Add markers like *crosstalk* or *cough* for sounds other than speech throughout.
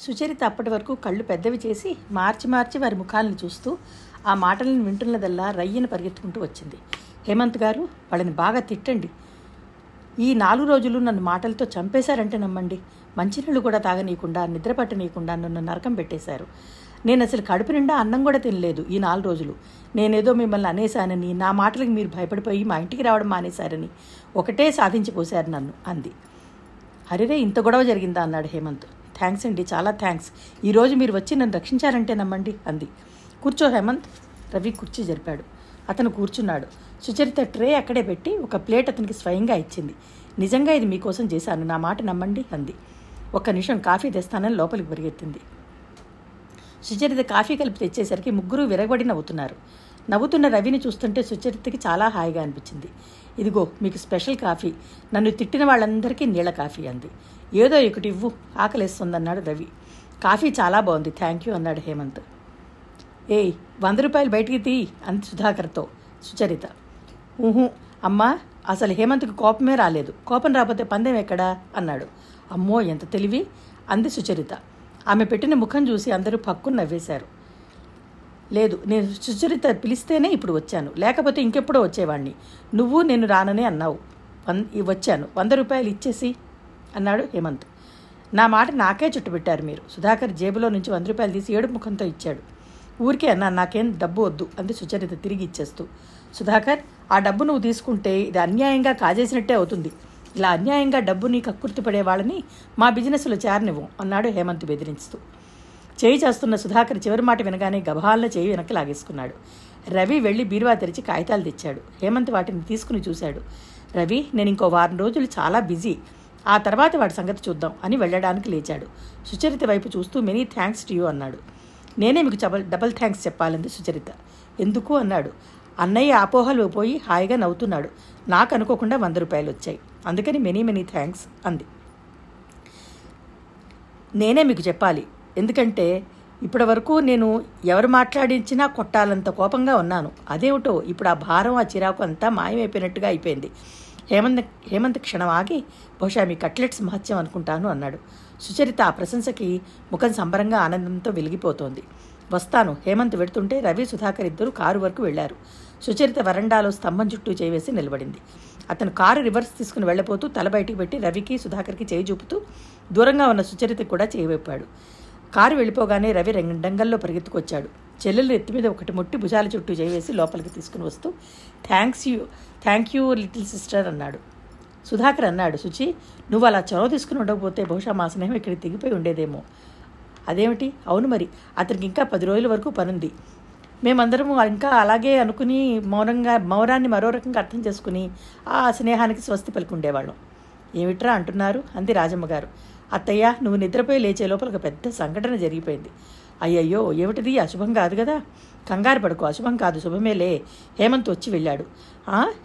సుచరిత అప్పటి వరకు కళ్ళు పెద్దవి చేసి మార్చి మార్చి వారి ముఖాలను చూస్తూ ఆ మాటలను వింటున్నదల్లా రయ్యను పరిగెత్తుకుంటూ వచ్చింది. హేమంత్ గారు వాళ్ళని బాగా తిట్టండి. ఈ నాలుగు రోజులు నన్ను మాటలతో చంపేశారంటే నమ్మండి. మంచినీళ్ళు కూడా తాగనీయకుండా నిద్ర పట్టనీయకుండా నన్ను నరకం పెట్టేశారు. నేను అసలు కడుపు నిండా అన్నం కూడా తినలేదు ఈ నాలుగు రోజులు. నేనేదో మిమ్మల్ని అనేశానని నా మాటలకు మీరు భయపడిపోయి మా ఇంటికి రావడం మానేశారని ఒకటే సాధించిపోశారు నన్ను అంది. అరేరే ఇంత గొడవ జరిగిందా? అన్నాడు హేమంత్. థ్యాంక్స్ అండి చాలా థ్యాంక్స్. ఈరోజు మీరు వచ్చి నన్ను రక్షించారంటే నమ్మండి అంది. కూర్చో హేమంత్ రవి కుర్చీ జరిపాడు. అతను కూర్చున్నాడు. సుచరిత ట్రే అక్కడే పెట్టి ఒక ప్లేట్ అతనికి స్వయంగా ఇచ్చింది. నిజంగా ఇది మీకోసం చేశాను నా మాట నమ్మండి అంది. ఒక్క నిమిషం కాఫీ తెస్తానని లోపలికి పరిగెత్తింది. సుచరిత కాఫీ కలిపి తెచ్చేసరికి ముగ్గురు విరగబడి నవ్వుతున్నారు. నవ్వుతున్న రవిని చూస్తుంటే సుచరితకి చాలా హాయిగా అనిపించింది. ఇదిగో మీకు స్పెషల్ కాఫీ. నన్ను తిట్టిన వాళ్ళందరికీ నీళ్ళ కాఫీ అంది. ఏదో ఒకటి ఇవ్వు ఆకలిస్తుందన్నాడు రవి. కాఫీ చాలా బాగుంది థ్యాంక్ యూ అన్నాడు హేమంత్. ఏయ్ వంద రూపాయలు బయటికి తీ అంది సుధాకర్తో సుచరిత. ఊహు అమ్మా అసలు హేమంత్కి కోపమే రాలేదు. కోపం రాకపోతే పందెం ఎక్కడా? అన్నాడు. అమ్మో ఎంత తెలివి అంది సుచరిత. ఆమె పెట్టిన ముఖం చూసి అందరూ పక్కు నవ్వేశారు. లేదు నేను సుచరిత పిలిస్తేనే ఇప్పుడు వచ్చాను. లేకపోతే ఇంకెప్పుడో వచ్చేవాడిని నువ్వు నేను రాననే అన్నావు. వన్ వచ్చాను. వంద రూపాయలు ఇచ్చేసి అన్నాడు హేమంత్. నా మాట నాకే చుట్టుపెట్టారు మీరు. సుధాకర్ జేబులో నుంచి వంద రూపాయలు తీసి ఏడు ముఖంతో ఇచ్చాడు. ఊరికే అన్నా నాకేం డబ్బు వద్దు అంది సుచరిత తిరిగి ఇచ్చేస్తూ. సుధాకర్ ఆ డబ్బు నువ్వు తీసుకుంటే ఇది అన్యాయంగా కాజేసినట్టే అవుతుంది. ఇలా అన్యాయంగా డబ్బుని కక్కుర్తిపడే కక్కుర్తి పడే వాళ్ళని మా బిజినెస్లో చేరనివ్వం అన్నాడు హేమంత్ బెదిరించుతూ. చేయి చేస్తున్న సుధాకర్ చివరి మాట వినగానే గభాలన చేయి వెనక్కి లాగేసుకున్నాడు. రవి వెళ్ళి బీరువా తెరిచి కాగితాలు తెచ్చాడు. హేమంత్ వాటిని తీసుకుని చూశాడు. రవి నేను ఇంకో వారం రోజులు చాలా బిజీ. ఆ తర్వాత వాడి సంగతి చూద్దాం అని వెళ్ళడానికి లేచాడు. సుచరిత వైపు చూస్తూ మెనీ థ్యాంక్స్ టు యూ అన్నాడు. నేనే మీకు డబల్ డబల్ థ్యాంక్స్ చెప్పాలంది సుచరిత. ఎందుకు? అన్నాడు. అన్నయ్య అపోహలు పోయి హాయిగా నవ్వుతున్నాడు. నాకు అనుకోకుండా వంద రూపాయలు వచ్చాయి. అందుకని మెనీ మెనీ థ్యాంక్స్ అంది. నేనే మీకు చెప్పాలి. ఎందుకంటే ఇప్పటి వరకు నేను ఎవరు మాట్లాడించినా కొట్టాలంత కోపంగా ఉన్నాను. అదేమిటో ఇప్పుడు ఆ భారం ఆ చిరాకు అంతా మాయమైపోయినట్టుగా అయిపోయింది. హేమంత్ హేమంత్ క్షణం ఆగి బహుశా మీ కట్లెట్స్ మహత్యం అనుకుంటాను అన్నాడు. సుచరిత ఆ ప్రశంసకి ముఖం సంబరంగా ఆనందంతో వెలిగిపోతోంది. వస్తాను. హేమంత్ వెడుతుంటే రవి సుధాకర్ ఇద్దరు కారు వరకు వెళ్ళారు. సుచరిత వరండాలో స్తంభం చుట్టూ చేవేసి నిలబడింది. అతను కారు రివర్స్ తీసుకుని వెళ్ళపోతూ తల బయటికి పెట్టి రవికి సుధాకర్కి చేయి చూపుతూ దూరంగా ఉన్న సుచరితకి కూడా చేయవైపాడు కారు వెళ్ళిపోగానే రవి రంగంలో పరిగెత్తుకొచ్చాడు. చెల్లెలు ఎత్తి మీద ఒకటి ముట్టి భుజాల చుట్టూ చేవేసి లోపలికి తీసుకుని వస్తూ thanks you thank you little sister అన్నాడు. సుధాకర్ అన్నాడు సుచి నువ్వు అలా చొరవ తీసుకుని ఉండకపోతే బహుశా మా స్నేహం ఇక్కడ తెగిపోయి ఉండేదేమో. అదేమిటి? అవును మరి అతనికి ఇంకా పది రోజుల వరకు పనుంది. మేమందరము ఇంకా అలాగే అనుకుని మౌనంగా మౌనాన్ని మరో రకంగా అర్థం చేసుకుని ఆ స్నేహానికి స్వస్తి పలుకుండేవాళ్ళం. ఏమిట్రా అంటున్నారు? అంది రాజమ్మ గారు అత్తయ్య నువ్వు నిద్రపోయి లేచే లోపల ఒక పెద్ద సంఘటన జరిగిపోయింది. అయ్యయ్యో ఏమిటిది? అశుభం కాదు కదా. కంగారు పడుకో అశుభం కాదు శుభమేలే. హేమంత్ వచ్చి వెళ్ళాడు.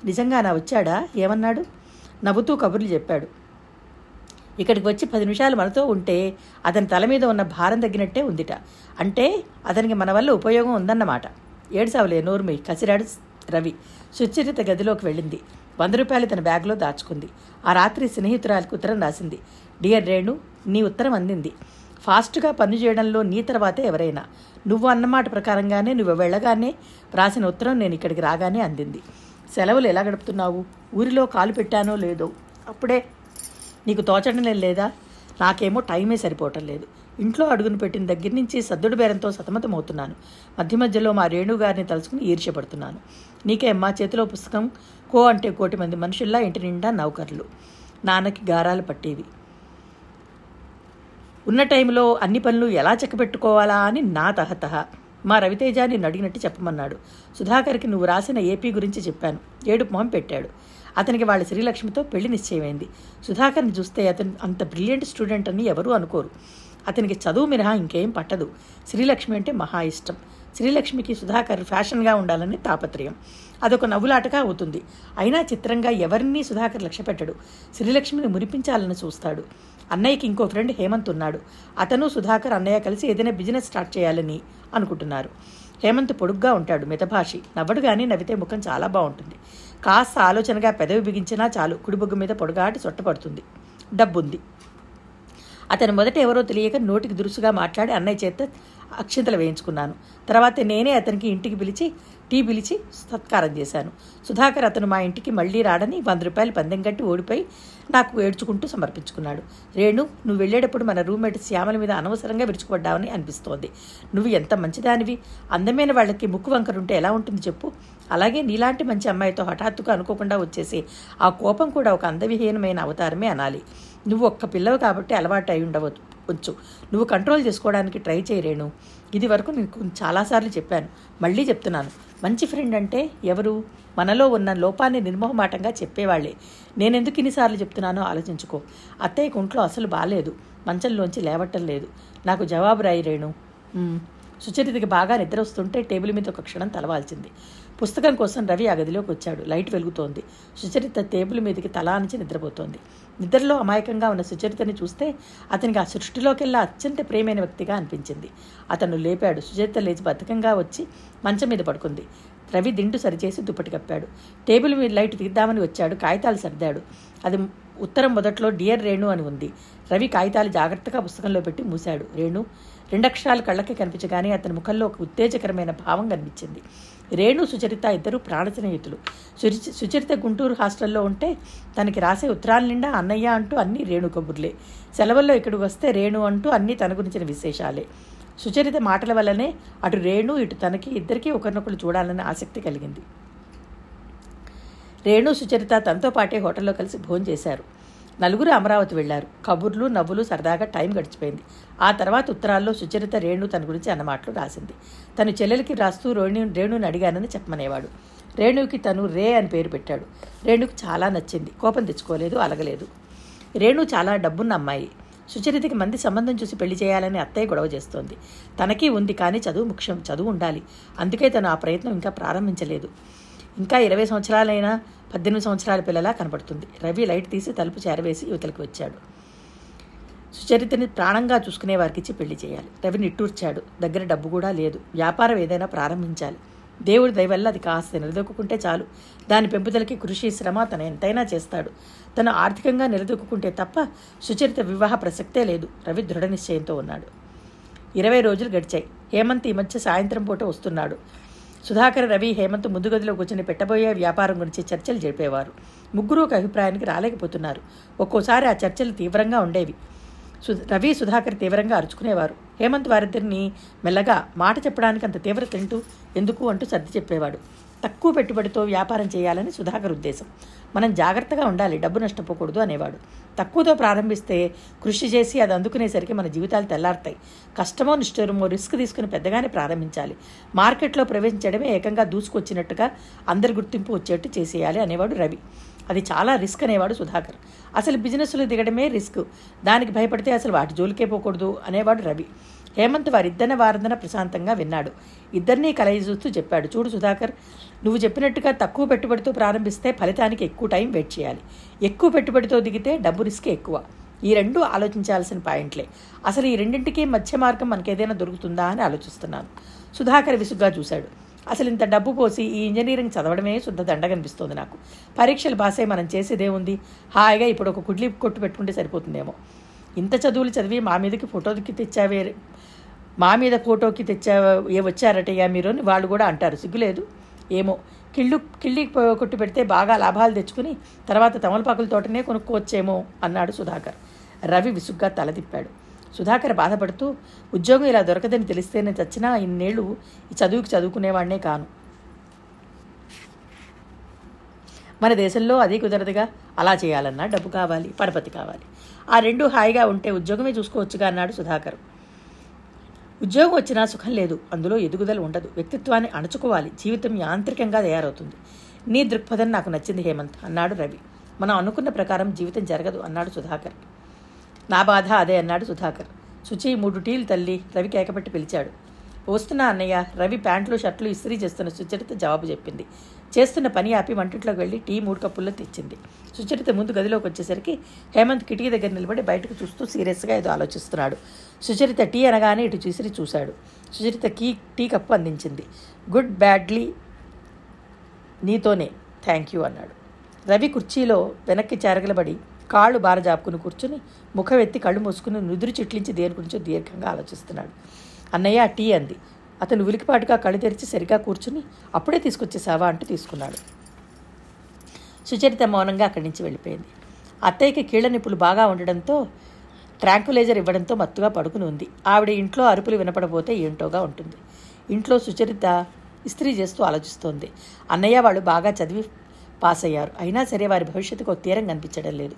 నిజంగా నా వచ్చాడా? ఏమన్నాడు? నవ్వుతూ కబుర్లు చెప్పాడు. ఇక్కడికి వచ్చి పది నిమిషాలు మనతో ఉంటే అతని తల మీద ఉన్న భారం తగ్గినట్టే ఉందిట. అంటే అతనికి మన వల్ల ఉపయోగం ఉందన్నమాట. ఏడుసావులే నోర్మి కసిరాడు రవి. సుచరిత గదిలోకి వెళ్ళింది. వంద రూపాయలు తన బ్యాగ్లో దాచుకుంది. ఆ రాత్రి స్నేహితురాలకు ఉత్తరం రాసింది. డియర్ రేణు నీ ఉత్తరం అందింది. ఫాస్ట్గా పని చేయడంలో నీ తర్వాతే ఎవరైనా. నువ్వు అన్నమాట ప్రకారంగానే నువ్వు వెళ్ళగానే రాసిన ఉత్తరం నేను ఇక్కడికి రాగానే అందింది. సెలవులు ఎలా గడుపుతున్నావు? ఊరిలో కాలు పెట్టానో లేదో? అప్పుడే నీకు తోచడం లేదా? నాకేమో టైమే సరిపోవటం లేదు. ఇంట్లో అడుగును పెట్టిన దగ్గర నుంచి సద్దుడు బేరంతో సతమతమవుతున్నాను. మధ్య మధ్యలో మా రేణు గారిని తలుచుకుని ఈర్ష్యపడుతున్నాను. నీకే మా చేతిలో పుస్తకం కో అంటే కోటి మంది మనుషుల్లా ఇంటి నిండా నౌకర్లు. నాన్నకి గారాలు పట్టేవి. ఉన్న టైంలో అన్ని పనులు ఎలా చెక్కబెట్టుకోవాలా అని నా తహతహ మా రవితేజాన్ని అడిగినట్టు చెప్పమన్నాడు. సుధాకర్కి నువ్వు రాసిన ఏపీ గురించి చెప్పాను. ఏడు మొహం పెట్టాడు. అతనికి వాళ్ళ శ్రీలక్ష్మితో పెళ్ళి నిశ్చయమైంది. సుధాకర్ని చూస్తే అతను అంత బ్రిలియంట్ స్టూడెంట్ అని ఎవరూ అనుకోరు. అతనికి చదువు మినహా ఇంకేం పట్టదు. శ్రీలక్ష్మి అంటే మహా ఇష్టం. శ్రీలక్ష్మికి సుధాకర్ ఫ్యాషన్గా ఉండాలని తాపత్రయం. అదొక నవ్వులాటగా అవుతుంది. అయినా చిత్రంగా ఎవరినీ సుధాకర్ లక్ష్యపెట్టడు. శ్రీలక్ష్మిని మురిపించాలని చూస్తాడు. అన్నయ్యకి ఇంకో ఫ్రెండ్ హేమంత్ ఉన్నాడు. అతను సుధాకర్ అన్నయ్య కలిసి ఏదైనా బిజినెస్ స్టార్ట్ చేయాలని అనుకుంటున్నారు. హేమంత్ పొడుగ్గా ఉంటాడు మితభాషి. నవ్వడు కానీ నవ్వితే ముఖం చాలా బాగుంటుంది. కాస్త ఆలోచనగా పెదవి బిగించినా చాలు కుడిబొగ్గు మీద పొడుగాటి సొట్టపడుతుంది డబ్బుంది. అతను మొదట ఎవరో తెలియక నోటికి దురుసుగా మాట్లాడి అన్నయ్య చేత అక్షింతలు వేయించుకున్నాను. తర్వాత నేనే అతనికి ఇంటికి పిలిచి టీ పిలిచి సత్కారం చేశాను. సుధాకర్ అతను మా ఇంటికి మళ్ళీ రాడని వంద రూపాయలు పందెం కట్టి ఓడిపోయి నాకు ఏడ్చుకుంటూ సమర్పించుకున్నాడు. రేణు నువ్వు వెళ్ళేటప్పుడు మన రూమ్మేట్ శ్యామల మీద అనవసరంగా విరుచుకుపడ్డావని అనిపిస్తోంది. నువ్వు ఎంత మంచిదానివి? అందమైన వాళ్ళకి ముక్కు వంకరుంటే ఎలా ఉంటుంది చెప్పు? అలాగే నీలాంటి మంచి అమ్మాయితో హఠాత్తుగా అనుకోకుండా వచ్చేసి ఆ కోపం కూడా ఒక అందవిహీనమైన అవతారమే అనాలి. నువ్వు ఒక్క పిల్లవు కాబట్టి అలవాటు అయి ఉండవచ్చు వచ్చు నువ్వు కంట్రోల్ చేసుకోవడానికి ట్రై చేయరేణు ఇది వరకు నీకు చాలాసార్లు చెప్పాను. మళ్ళీ చెప్తున్నాను. మంచి ఫ్రెండ్ అంటే ఎవరు? మనలో ఉన్న లోపాన్ని నిర్మోహమాటంగా చెప్పేవాళ్ళే నేనెందుకు ఇన్నిసార్లు చెప్తున్నానో ఆలోచించుకో. అత్తయ్యకు ఒంట్లో అసలు బాగాలేదు మంచంలోంచి లేవటం లేదు. నాకు జవాబు రాయి రేణు. సుచరితకి బాగా నిద్ర వస్తుంటే టేబుల్ మీద ఒక క్షణం తలవాల్చింది. పుస్తకం కోసం రవి ఆ గదిలోకి వచ్చాడు. లైట్ వెలుగుతోంది. సుచరిత టేబుల్ మీదకి తలా నుంచి నిద్రపోతోంది. నిద్రలో అమాయకంగా ఉన్న సుచరితని చూస్తే అతనికి ఆ సృష్టిలోకెల్లా అత్యంత ప్రేమైన వ్యక్తిగా అనిపించింది. అతను లేపాడు. సుచరిత లేచి బద్ధకంగా వచ్చి మంచం మీద పడుకుంది. రవి దిండు సరిచేసి దుప్పటి కప్పాడు. టేబుల్ మీద లైట్ తీద్దామని వచ్చాడు. కాగితాలు సర్దాడు. అది ఉత్తరం మొదట్లో డియర్ రేణు అని ఉంది. రవి కాగితాలు జాగ్రత్తగా పుస్తకంలో పెట్టి మూశాడు. రేణు రెండక్షరాలు కళ్ళకి కనిపించగానే అతని ముఖంలో ఒక ఉత్తేజకరమైన భావం కనిపించింది. రేణు సుచరిత ఇద్దరు ప్రాణ స్నేహితులు. సుచరిత గుంటూరు హాస్టల్లో ఉంటే తనకి రాసే ఉత్తరాల నిండా అన్నయ్య అంటూ అన్నీ రేణు కబుర్లే సెలవుల్లో ఇక్కడికి వస్తే రేణు అంటూ అన్నీ తన గురించిన విశేషాలే. సుచరిత మాటల వల్లనే అటు రేణు ఇటు తనకి ఇద్దరికీ ఒకరినొకరు చూడాలనే ఆసక్తి కలిగింది. రేణు సుచరిత తనతో పాటే హోటల్లో కలిసి భోజనం చేశారు నలుగురు అమరావతి వెళ్ళారు. కబుర్లు నవ్వులు సరదాగా టైం గడిచిపోయింది. ఆ తర్వాత ఉత్తరాల్లో సుచరిత రేణు తన గురించి అన్నమాటలు రాసింది. తను చెల్లెలికి రాస్తూ రేణు రేణుని అడిగానని చెప్పమనేవాడు. రేణుకి తను రే అని పేరు పెట్టాడు. రేణుకి చాలా నచ్చింది. కోపం తెచ్చుకోలేదు అలగలేదు. రేణు చాలా డబ్బున్న అమ్మాయి. సుచరితకి మంది సంబంధం చూసి పెళ్ళి చేయాలని అత్తయ్య గొడవ చేస్తోంది. తనకి ఉంది కానీ చదువు ముఖ్యం చదువు ఉండాలి. అందుకే తను ఆ ప్రయత్నం ఇంకా ప్రారంభించలేదు. ఇంకా ఇరవై సంవత్సరాలైనా పద్దెనిమిది సంవత్సరాల పిల్లలా కనపడుతుంది. రవి లైట్ తీసి తలుపు చేరవేసి యువతలకు వచ్చాడు. సుచరితని ప్రాణంగా చూసుకునే వారికి ఇచ్చి పెళ్ళి చేయాలి. రవి నిట్టూర్చాడు. దగ్గర డబ్బు కూడా లేదు. వ్యాపారం ఏదైనా ప్రారంభించాలి. దేవుడి దయవల్ల అది కాస్త నిలదొక్కుంటే చాలు. దాని పెంపుదలకి కృషి శ్రమ తను ఎంతైనా చేస్తాడు. తను ఆర్థికంగా నిలదొక్కుంటే తప్ప సుచరిత వివాహ ప్రసక్తే లేదు. రవి దృఢ నిశ్చయంతో ఉన్నాడు. ఇరవై రోజులు గడిచాయి. హేమంత్ ఈ మధ్య సాయంత్రం పూట వస్తున్నాడు. సుధాకర్ రవి హేమంత్ ముందుగదిలో కూర్చొని పెట్టబోయే వ్యాపారం గురించి చర్చలు జరిపేవారు. ముగ్గురు ఒక అభిప్రాయానికి రాలేకపోతున్నారు. ఒక్కోసారి ఆ చర్చలు తీవ్రంగా ఉండేవి. సు రవి సుధాకర్ తీవ్రంగా అరుచుకునేవారు. హేమంత్ వారిద్దరిని మెల్లగా మాట చెప్పడానికి అంత తీవ్రత తింటూ ఎందుకు అంటూ సర్ది చెప్పేవాడు. తక్కువ పెట్టుబడితో వ్యాపారం చేయాలని సుధాకర్ ఉద్దేశం. మనం జాగ్రత్తగా ఉండాలి డబ్బు నష్టపోకూడదు అనేవాడు. తక్కువతో ప్రారంభిస్తే కృషి చేసి అది అందుకునేసరికి మన జీవితాలు తెల్లారుతాయి. కష్టమో నిష్ఠూరమో రిస్క్ తీసుకుని పెద్దగానే ప్రారంభించాలి. మార్కెట్లో ప్రవేశించడమే ఏకంగా దూసుకొచ్చినట్టుగా అందరి గుర్తింపు వచ్చేట్టు చేసేయాలి అనేవాడు రవి. అది చాలా రిస్క్ అనేవాడు సుధాకర్. అసలు బిజినెస్లో దిగడమే రిస్క్. దానికి భయపడితే అసలు వాటి జోలికే పోకూడదు అనేవాడు రవి. హేమంత్ వారిద్దరిన వారందన ప్రశాంతంగా విన్నాడు. ఇద్దరినీ కలయి చూస్తూ చెప్పాడు. చూడు సుధాకర్ నువ్వు చెప్పినట్టుగా తక్కువ పెట్టుబడితో ప్రారంభిస్తే ఫలితానికి ఎక్కువ టైం వెయిట్ చేయాలి. ఎక్కువ పెట్టుబడితో దిగితే డబ్బు రిస్క్ ఎక్కువ. ఈ రెండు ఆలోచించాల్సిన పాయింట్లే. అసలు ఈ రెండింటికి మధ్య మార్గం మనకేదైనా దొరుకుతుందా అని ఆలోచిస్తున్నాను. సుధాకర్ విసుగ్గా చూశాడు. అసలు ఇంత డబ్బు పోసి ఈ ఇంజనీరింగ్ చదవడమే శుద్ధ దండగనిపిస్తోంది నాకు. పరీక్షలు పాసే మనం చేసేదేముంది హాయిగా ఇప్పుడు ఒక కుడ్లీ కొట్టు పెట్టుకుంటే సరిపోతుందేమో. ఇంత చదువులు చదివి మా మీదకి ఫోటోకి తెచ్చావే మా మీద ఫోటోకి తెచ్చా ఏ వచ్చారటయ్యా మీరు అని వాళ్ళు కూడా అంటారు. సిగ్గులేదు? ఏమో. కిళ్ళు కిళ్ళి కొట్టు పెడితే బాగా లాభాలు తెచ్చుకుని తర్వాత తమలపాకుల తోటనే కొనుక్కోవచ్చేమో అన్నాడు సుధాకర్. రవి విసుగ్గా తలదిప్పాడు సుధాకర్ బాధపడుతూ ఉద్యోగం ఇలా దొరకదని తెలిస్తేనే చచ్చినా ఇన్నేళ్ళు ఈ చదువుకి చదువుకునేవాడినే కాను. మన దేశంలో అది కుదరదుగా. అలా చేయాలన్నా డబ్బు కావాలి పరపతి కావాలి. ఆ రెండు హాయిగా ఉంటే ఉద్యోగమే చూసుకోవచ్చుగా అన్నాడు సుధాకర్. ఉద్యోగం వచ్చినా సుఖం లేదు. అందులో ఎదుగుదల ఉండదు. వ్యక్తిత్వాన్ని అణుచుకోవాలి. జీవితం యాంత్రికంగా తయారవుతుంది. నీ దృక్పథం నాకు నచ్చింది హేమంత్ అన్నాడు రవి. మనం అనుకున్న ప్రకారం జీవితం జరగదు అన్నాడు సుధాకర్. నా బాధ అదే అన్నాడు సుధాకర్. శుచి మూడు టీలు తల్లి రవి కేకపెట్టి పిలిచాడు. వస్తున్నా అన్నయ్య. రవి ప్యాంట్లు షర్ట్లు ఇస్త్రీ చేస్తున్న సుచరిత జవాబు చెప్పింది. చేస్తున్న పని ఆపి వంటింట్లోకి వెళ్ళి టీ మూడు కప్పుల్లో తెచ్చింది. సుచరిత ముందు గదిలోకి వచ్చేసరికి హేమంత్ కిటికీ దగ్గర నిలబడి బయటకు చూస్తూ సీరియస్గా ఏదో ఆలోచిస్తున్నాడు. సుచరిత టీ అనగానే ఇటు చూసిరి చూశాడు. సుచరిత కీ టీ కప్పు అందించింది. గుడ్ బ్యాడ్లీ నీతోనే థ్యాంక్ యూ అన్నాడు. రవి కుర్చీలో వెనక్కి చేరగలబడి కాళ్ళు బారజాపుకుని కూర్చుని ముఖం ఎత్తి కళ్ళు మూసుకుని నుదురు చిట్లించి దేని గురించో దీర్ఘంగా ఆలోచిస్తున్నాడు. అన్నయ్య టీ అంది. అతను ఉలికిపాటుగా కళ్ళు తెరిచి సరిగా కూర్చుని అప్పుడే తీసుకొచ్చేసావా అంటూ తీసుకున్నాడు. సుచరిత మౌనంగా అక్కడి నుంచి వెళ్ళిపోయింది. అత్తయ్యకి కీళ్ళ నిప్పులు బాగా ఉండడంతో ట్రాంకులైజర్ ఇవ్వడంతో మత్తుగా పడుకుని ఉంది. ఆవిడ ఇంట్లో అరుపులు వినపడబోతే ఏంటోగా ఉంటుంది. ఇంట్లో సుచరిత ఇస్త్రీ చేస్తూ ఆలోచిస్తోంది. అన్నయ్య వాళ్ళు బాగా చదివి పాస్ అయ్యారు అయినా సరే వారి భవిష్యత్తుకు తీరం కనిపించడం లేదు.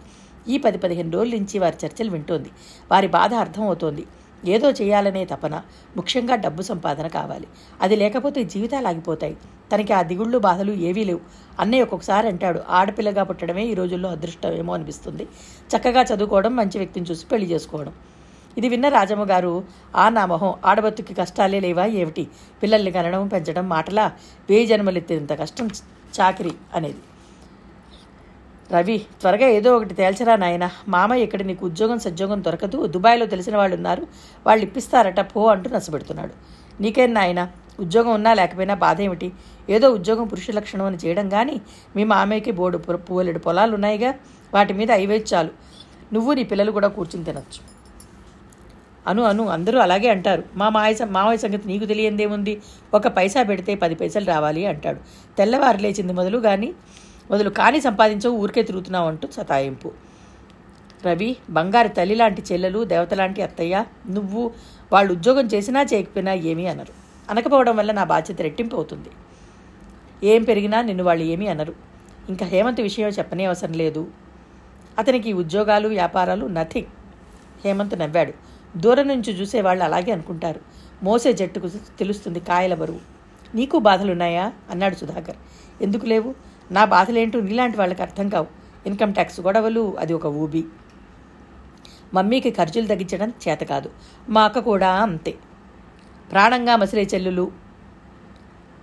ఈ పది పదిహేను రోజుల నుంచి వారి చర్చలు వింటోంది. వారి బాధ అర్థమవుతోంది. ఏదో చేయాలనే తపన ముఖ్యంగా డబ్బు సంపాదన కావాలి. అది లేకపోతే జీవితాలు ఆగిపోతాయి. తనకి ఆ దిగుళ్ళు బాధలు ఏవీ లేవు. అన్నయ్య ఒక్కొక్కసారి అంటాడు ఆడపిల్లగా పుట్టడమే ఈ రోజుల్లో అదృష్టం ఏమో అనిపిస్తుంది. చక్కగా చదువుకోవడం మంచి వ్యక్తిని చూసి పెళ్ళి చేసుకోవడం. ఇది విన్న రాజమ్మ గారు ఆ నా మొహం ఆడబతుకి కష్టాలే లేవా ఏమిటి? పిల్లల్ని కనడం పెంచడం మాటలా? వేయి జన్మలెత్తినంత కష్టం చాకిరి అనేది. రవి త్వరగా ఏదో ఒకటి తేల్చరా నాయన? మామయ్య ఇక్కడ నీకు ఉద్యోగం సద్యోగం దొరకదు. దుబాయ్లో తెలిసిన వాళ్ళు ఉన్నారు వాళ్ళు ఇప్పిస్తారట పో అంటూ నచ్చబెడుతున్నాడు నీకేం నాయన? ఉద్యోగం ఉన్నా లేకపోయినా బాధ ఏమిటి? ఏదో ఉద్యోగం పురుష లక్షణం అని చేయడం కానీ మీ మామయ్యకి బోర్డు పువ్వులేడు పొలాలు ఉన్నాయిగా వాటి మీద అయివేసి చాలు. నువ్వు నీ పిల్లలు కూడా కూర్చుని తినచ్చు. అను అను అందరూ అలాగే అంటారు. మా మాయ మామయ్య సంగతి నీకు తెలియందేముంది? ఒక పైసా పెడితే పది పైసలు రావాలి అంటాడు. తెల్లవారు లేచింది మొదలు కానీ మొదలు కానీ సంపాదించవు ఊరికే తిరుగుతున్నావు అంటూ సతాయింపు. రవి బంగారు తల్లి లాంటి చెల్లెలు దేవత లాంటి అత్తయ్య నువ్వు వాళ్ళు ఉద్యోగం చేసినా చేయకపోయినా ఏమీ అనరు. అనకపోవడం వల్ల నా బాధ్యత రెట్టింపు అవుతుంది. ఏం పెరిగినా నిన్ను వాళ్ళు ఏమీ అనరు. ఇంకా హేమంత్ విషయం చెప్పనే అవసరం లేదు. అతనికి ఉద్యోగాలు వ్యాపారాలు నథింగ్ హేమంత్ నవ్వాడు. దూరం నుంచి చూసేవాళ్ళు అలాగే అనుకుంటారు. మోసే జట్టుకు తెలుస్తుంది కాయల బరువు. నీకు బాధలున్నాయా? అన్నాడు సుధాకర్. ఎందుకు లేవు? నా బాధలేంటో నీలాంటి వాళ్ళకి అర్థం కావు. ఇన్కమ్ ట్యాక్స్ గొడవలు అది ఒక ఊబి. మమ్మీకి ఖర్చులు తగ్గించడం చేత కాదు. మా అక్క కూడా అంతే. ప్రాణంగా మసిలే చెల్లులు.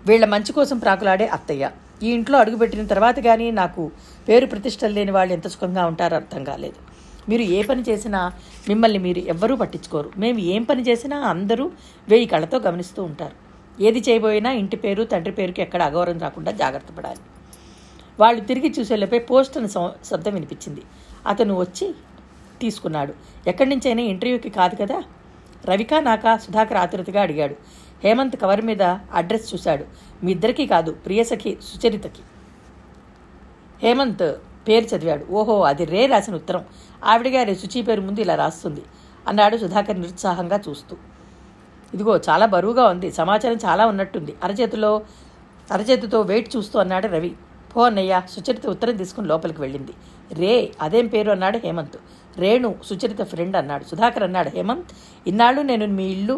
వీళ్ళ మంచి కోసం ప్రాకులాడే అత్తయ్య. ఈ ఇంట్లో అడుగుపెట్టిన తర్వాత కానీ నాకు పేరు ప్రతిష్టలు లేని వాళ్ళు ఎంత సుఖంగా ఉంటారో అర్థం కాలేదు. మీరు ఏ పని చేసినా మిమ్మల్ని మీరు ఎవ్వరూ పట్టించుకోరు. మేము ఏం పని చేసినా అందరూ వేయి కళ్ళతో గమనిస్తూ ఉంటారు. ఏది చేయబోయినా ఇంటి పేరు తండ్రి పేరుకి ఎక్కడ అగౌరవం రాకుండా జాగ్రత్త పడాలి. వాళ్ళు తిరిగి చూసేలోపే పోస్ట్ అని శబ్దం వినిపించింది. అతను వచ్చి తీసుకున్నాడు. ఎక్కడి నుంచైనా ఇంటర్వ్యూకి కాదు కదా? రవికా నాకా సుధాకర్ ఆతురతగా అడిగాడు. హేమంత్ కవర్ మీద అడ్రస్ చూశాడు. మీ ఇద్దరికీ కాదు ప్రియసఖి సుచరితకి. హేమంత్ పేరు చదివాడు. ఓహో అది రే రాసిన ఉత్తరం. ఆవిడ గారి శుచి పేరు ముందు ఇలా రాస్తుంది. అన్నాడు సుధాకర్ నిరుత్సాహంగా చూస్తూ. ఇదిగో చాలా బరువుగా ఉంది. సమాచారం చాలా ఉన్నట్టుంది. అరచేతిలో అరచేతితో వెయిట్ చూస్తూ అన్నాడు రవి. పో అన్నయ్య సుచరిత ఉత్తరం తీసుకుని లోపలికి వెళ్ళింది. రే అదేం పేరు అన్నాడు హేమంత్. రేణు సుచరిత ఫ్రెండ్ అన్నాడు. సుధాకర్ అన్నాడు హేమంత్ ఇన్నాళ్ళు నేను మీ ఇల్లు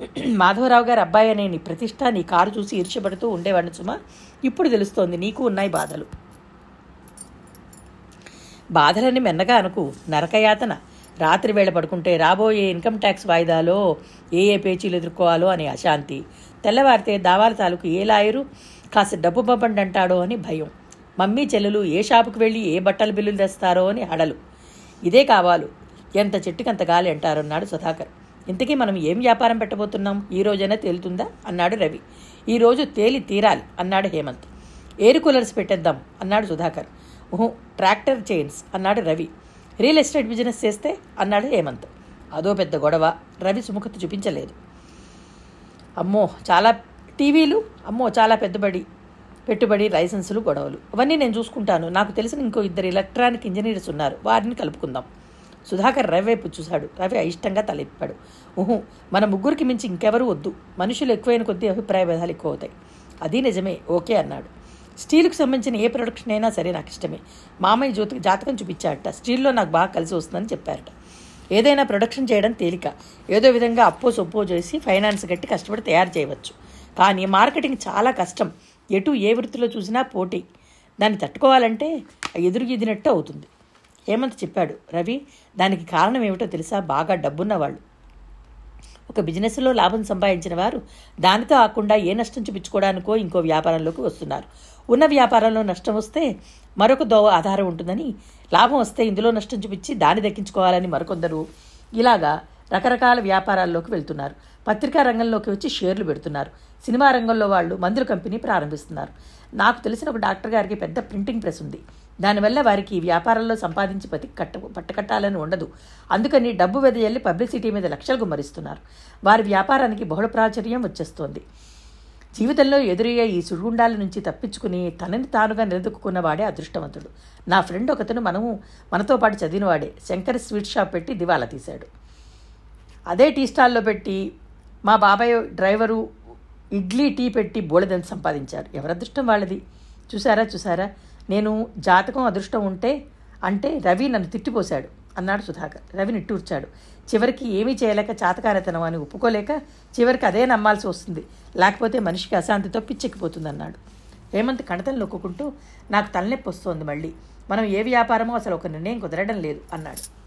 *clears throat* మాధవరావు గారి అబ్బాయి అనే నీ ప్రతిష్ట నీ కారు చూసి ఈర్ష్యపడుతూ ఉండేవాడిని సుమా. ఇప్పుడు తెలుస్తోంది నీకు ఉన్నాయి బాధలు. బాధలని మెన్నగా అనుకు నరకయాతన. రాత్రి వేళ పడుకుంటే రాబోయే ఇన్కమ్ ట్యాక్స్ వాయిదాలో ఏ ఏ పేచీలు ఎదుర్కోవాలో అనే అశాంతి. తెల్లవారితే దావాల తాలూకు ఏ లాయరు కాస్త డబ్బు పంపండి అంటాడో అని భయం. మమ్మీ చెల్లెలు ఏ షాపుకి వెళ్ళి ఏ బట్టల బిల్లులు తెస్తారో అని హడలు. ఇదే కావాలు. ఎంత చెట్టుకంత గాలి అంటారన్నాడు సుధాకర్. ఇంతకీ మనం ఏం వ్యాపారం పెట్టబోతున్నాం? ఈ రోజైనా తేలుతుందా? అన్నాడు రవి. ఈ రోజు తేలి తీరాలి అన్నాడు హేమంత్. ఎయిర్ కూలర్స్ పెట్టేద్దాం అన్నాడు సుధాకర్. ఊహు ట్రాక్టర్ చైన్స్ అన్నాడు రవి. రియల్ ఎస్టేట్ బిజినెస్ చేస్తే అన్నాడు హేమంత్. అదో పెద్ద గొడవ. రవి సుముఖత చూపించలేదు. అమ్మో చాలా టీవీలు అమ్మో చాలా పెద్దబడి పెట్టుబడి లైసెన్సులు గొడవలు. అవన్నీ నేను చూసుకుంటాను. నాకు తెలిసిన ఇంకో ఇద్దరు ఎలక్ట్రానిక్ ఇంజనీర్స్ ఉన్నారు. వారిని కలుపుకుందాం. సుధాకర్ రవి వైపు చూశాడు. రవి అయిష్టంగా తలెప్పాడు ఊహు మన ముగ్గురికి మించి ఇంకెవరూ వద్దు. మనుషులు ఎక్కువైన కొద్దీ అభిప్రాయ భేదాలు ఎక్కువ అవుతాయి అది నిజమే ఓకే అన్నాడు. స్టీల్కి సంబంధించిన ఏ ప్రొడక్షన్ అయినా సరే నాకు ఇష్టమే. మామయ్య జ్యోతికి జాతకం చూపించాడట. స్టీల్లో నాకు బాగా కలిసి వస్తుందని చెప్పారట. ఏదైనా ప్రొడక్షన్ చేయడం తేలిక. ఏదో విధంగా అప్పో సొప్పో చేసి ఫైనాన్స్ కట్టి కష్టపడి తయారు చేయవచ్చు. కానీ మార్కెటింగ్ చాలా కష్టం. ఎటు ఏ వృత్తిలో చూసినా పోటీ. దాన్ని తట్టుకోవాలంటే ఎదురుగిదినట్టు అవుతుంది. హేమంత్ చెప్పాడు రవి దానికి కారణం ఏమిటో తెలుసా? బాగా డబ్బున్న వాళ్ళు ఒక బిజినెస్లో లాభం సంపాదించిన వారు దానితో ఆకుండా ఏ నష్టం చూపించుకోవడానికో ఇంకో వ్యాపారంలోకి వస్తున్నారు. ఉన్న వ్యాపారంలో నష్టం వస్తే మరొక దోవ ఆధారం ఉంటుందని లాభం వస్తే ఇందులో నష్టం చూపించి దాన్ని దక్కించుకోవాలని మరికొందరు. ఇలాగా రకరకాల వ్యాపారాల్లోకి వెళ్తున్నారు. పత్రికా రంగంలోకి వచ్చి షేర్లు పెడుతున్నారు. సినిమా రంగంలో వాళ్ళు మందుల కంపెనీ ప్రారంభిస్తున్నారు. నాకు తెలిసిన ఒక డాక్టర్ గారికి పెద్ద ప్రింటింగ్ ప్రెస్ ఉంది. దానివల్ల వారికి ఈ వ్యాపారంలో సంపాదించి పతి కట్ట పట్టకట్టాలని ఉండదు. అందుకని డబ్బు వెదజల్లి పబ్లిసిటీ మీద లక్షలు గుమ్మరిస్తున్నారు. వారి వ్యాపారానికి బహుళ ప్రాచుర్యం వచ్చేస్తోంది. జీవితంలో ఎదురయ్యే ఈ సుడిగుండాల నుంచి తప్పించుకుని తనని తానుగా నిలదొక్కున్న వాడే అదృష్టవంతుడు. నా ఫ్రెండ్ ఒకతను మనము మనతో పాటు చదివినవాడే. శంకర్ స్వీట్ షాప్ పెట్టి దివాలా తీశాడు. అదే టీ స్టాల్లో పెట్టి మా బాబాయ్ డ్రైవరు ఇడ్లీ టీ పెట్టి బోళెదని సంపాదించారు. ఎవరి అదృష్టం వాళ్ళది? చూసారా చూసారా నేను జాతకం అదృష్టం ఉంటే అంటే రవి నన్ను తిట్టిపోశాడు అన్నాడు సుధాకర్. రవి నిట్టూర్చాడు. చివరికి ఏమీ చేయలేక చాతకారతనం అని ఒప్పుకోలేక చివరికి అదే నమ్మాల్సి వస్తుంది. లేకపోతే మనిషికి అశాంతితో పిచ్చెక్కిపోతుంది అన్నాడు హేమంత్ కణతలు నొక్కుంటూ నాకు తలనొప్పి వస్తోంది మళ్ళీ. మనం ఏ వ్యాపారమో అసలు ఒక నిర్ణయం కుదరడం లేదు అన్నాడు.